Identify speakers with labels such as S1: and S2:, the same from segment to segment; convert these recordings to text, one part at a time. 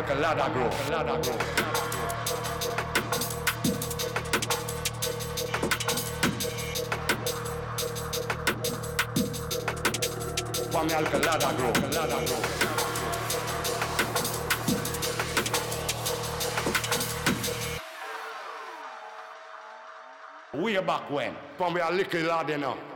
S1: Calcalada Grow. Calcalada Grow. Kwame Alcalada Grow. Alcalada back when. From we are little lad enough.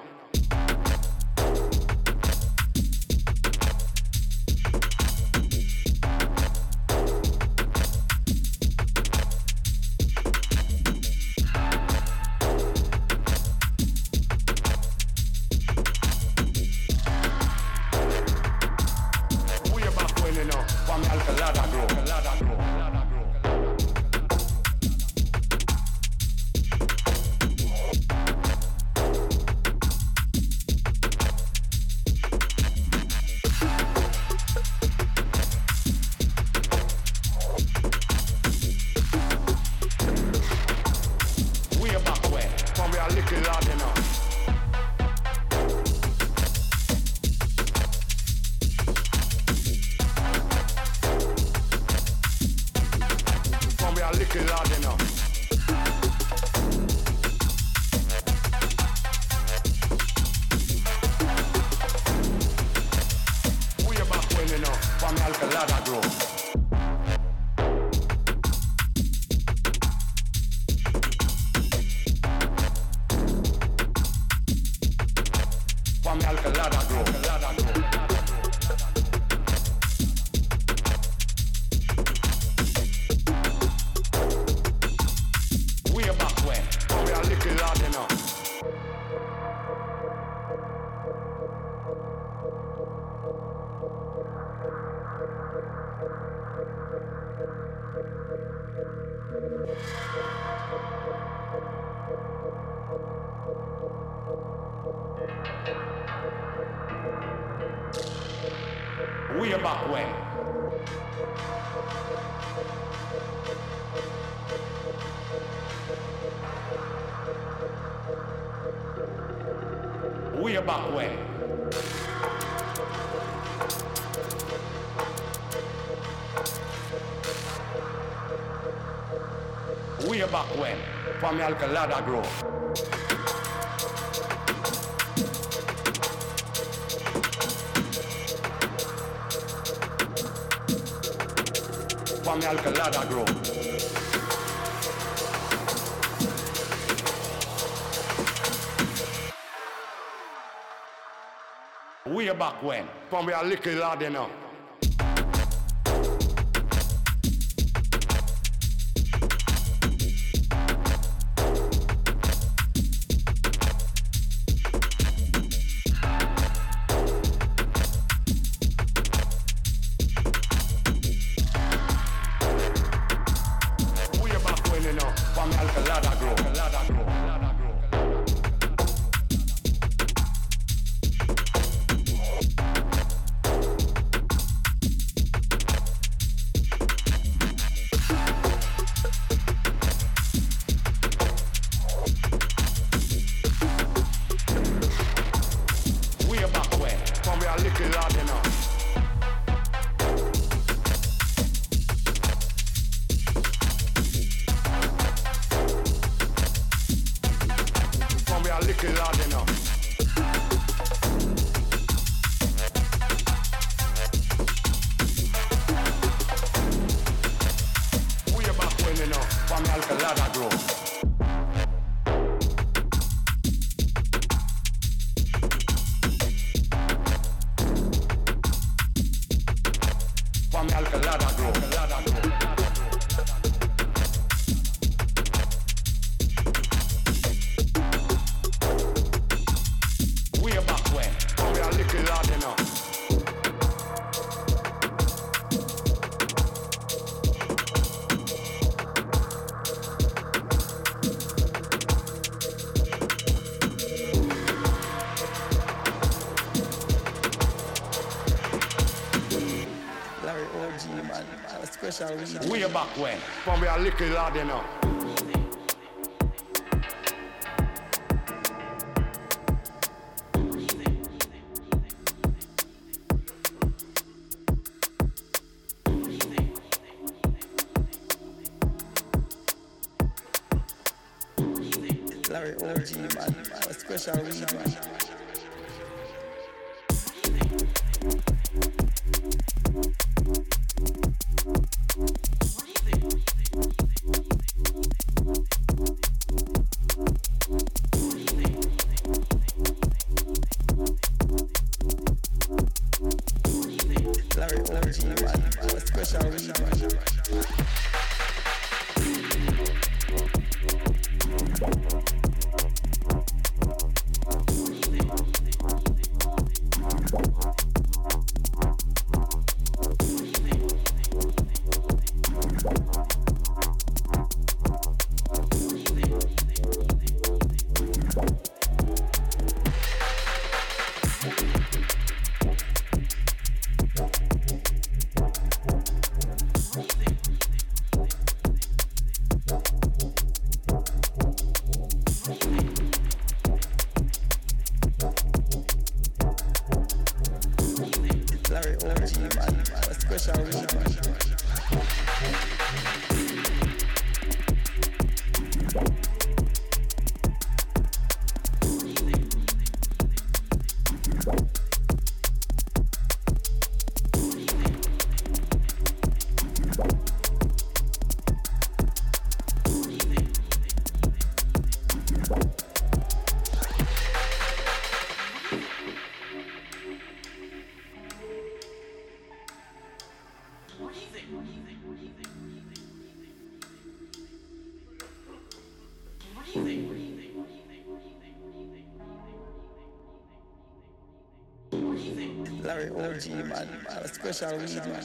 S1: kill all, on. know. me alcalada grow. Pa me alcalada grow. Way back when, from we are little lad enough. Special weed.
S2: Way back when, from we a little lad, you know.
S1: Larry OG, man. A special weed, man. OG, man. A special weed, man.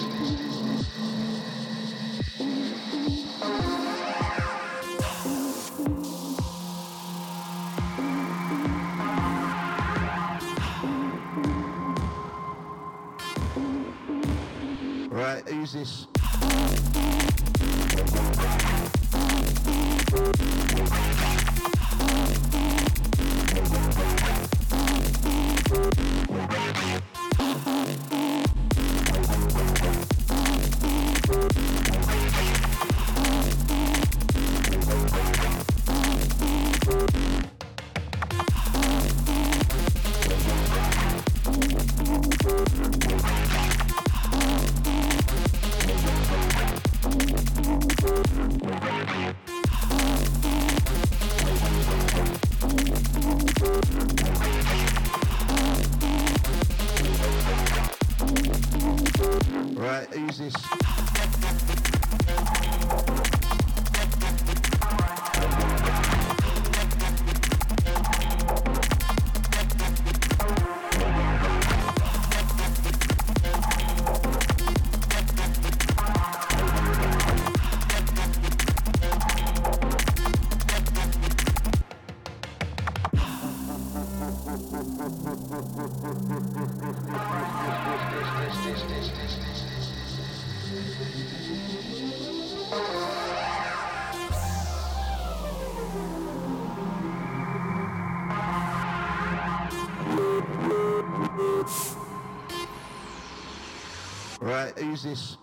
S3: Right, who's this?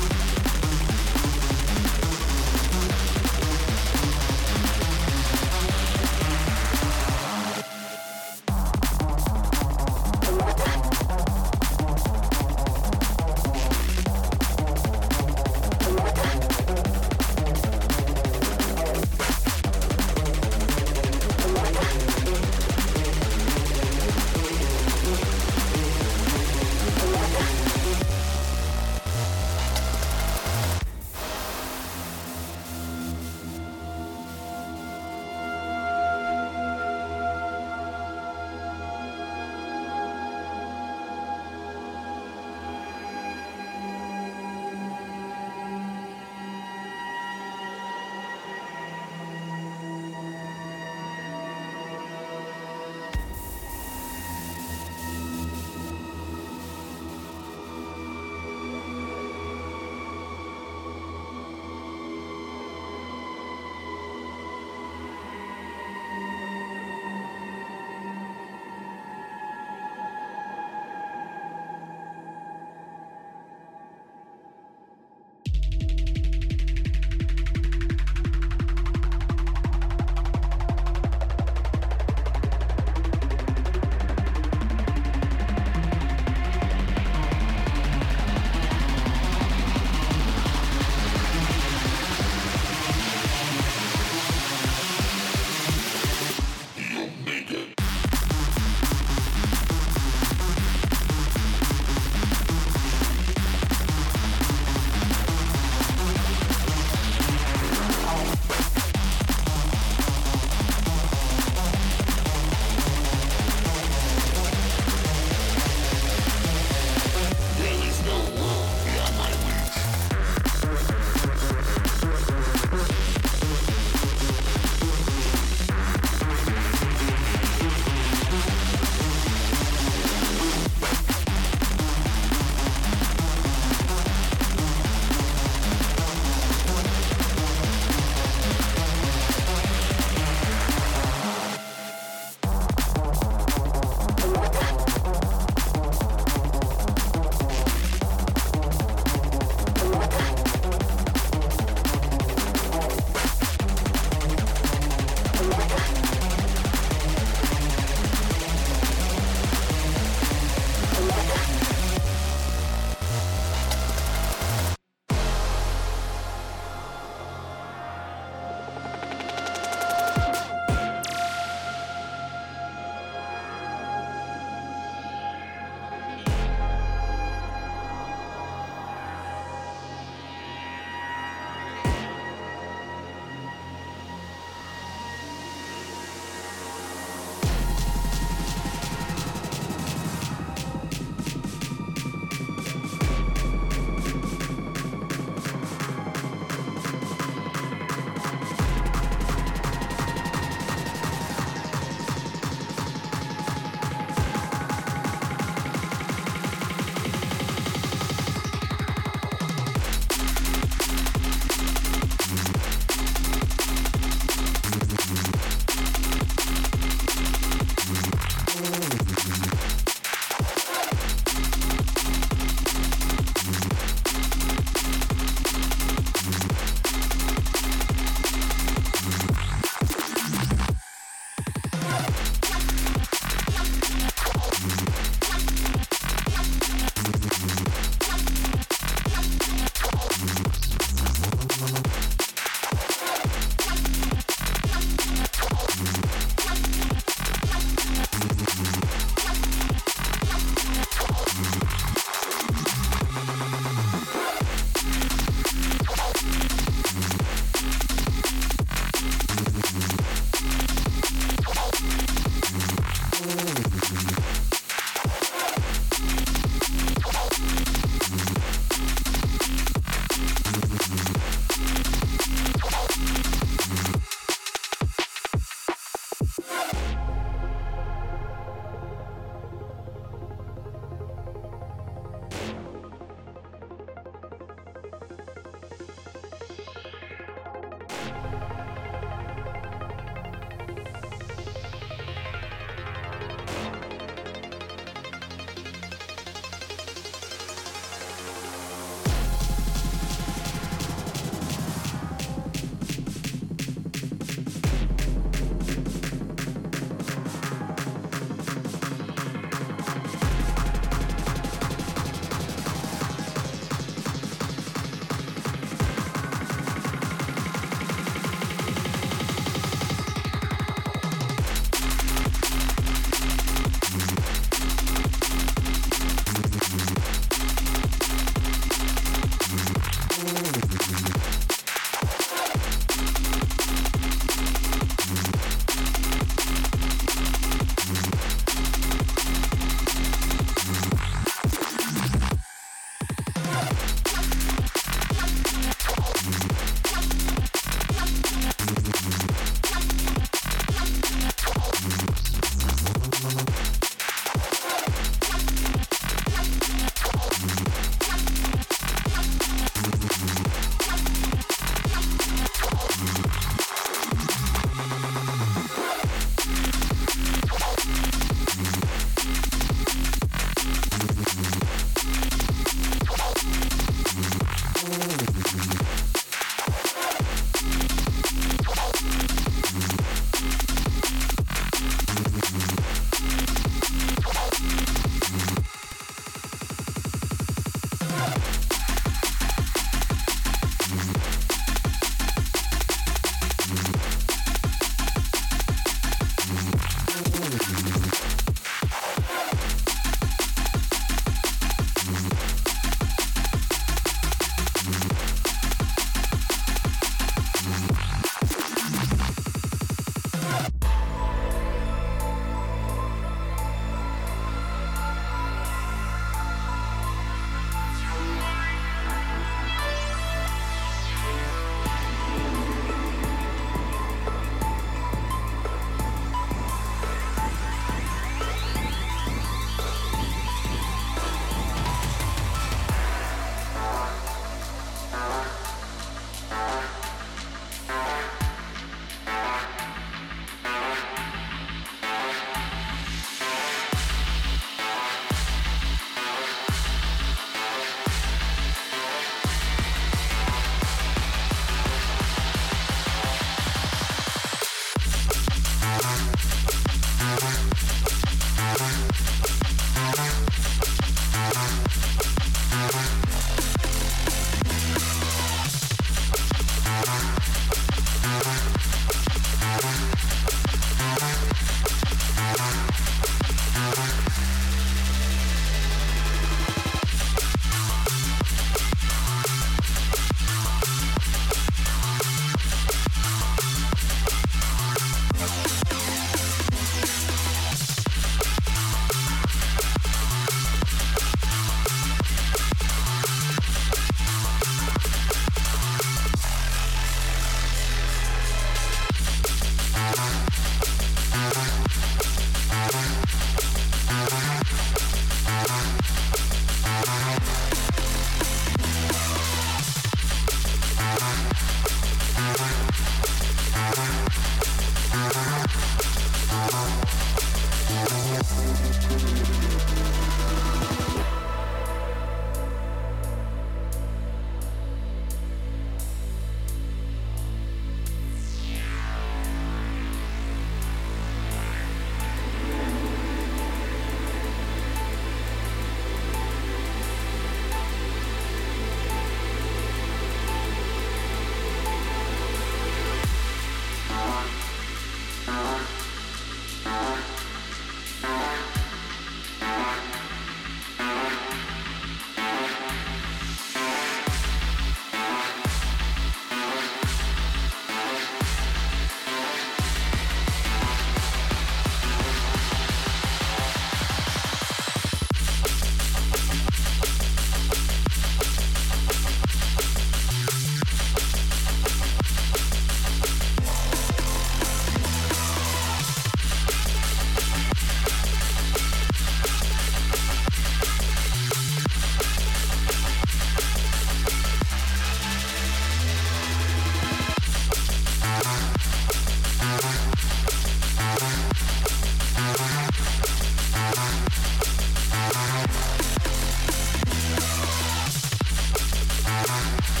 S3: Bye.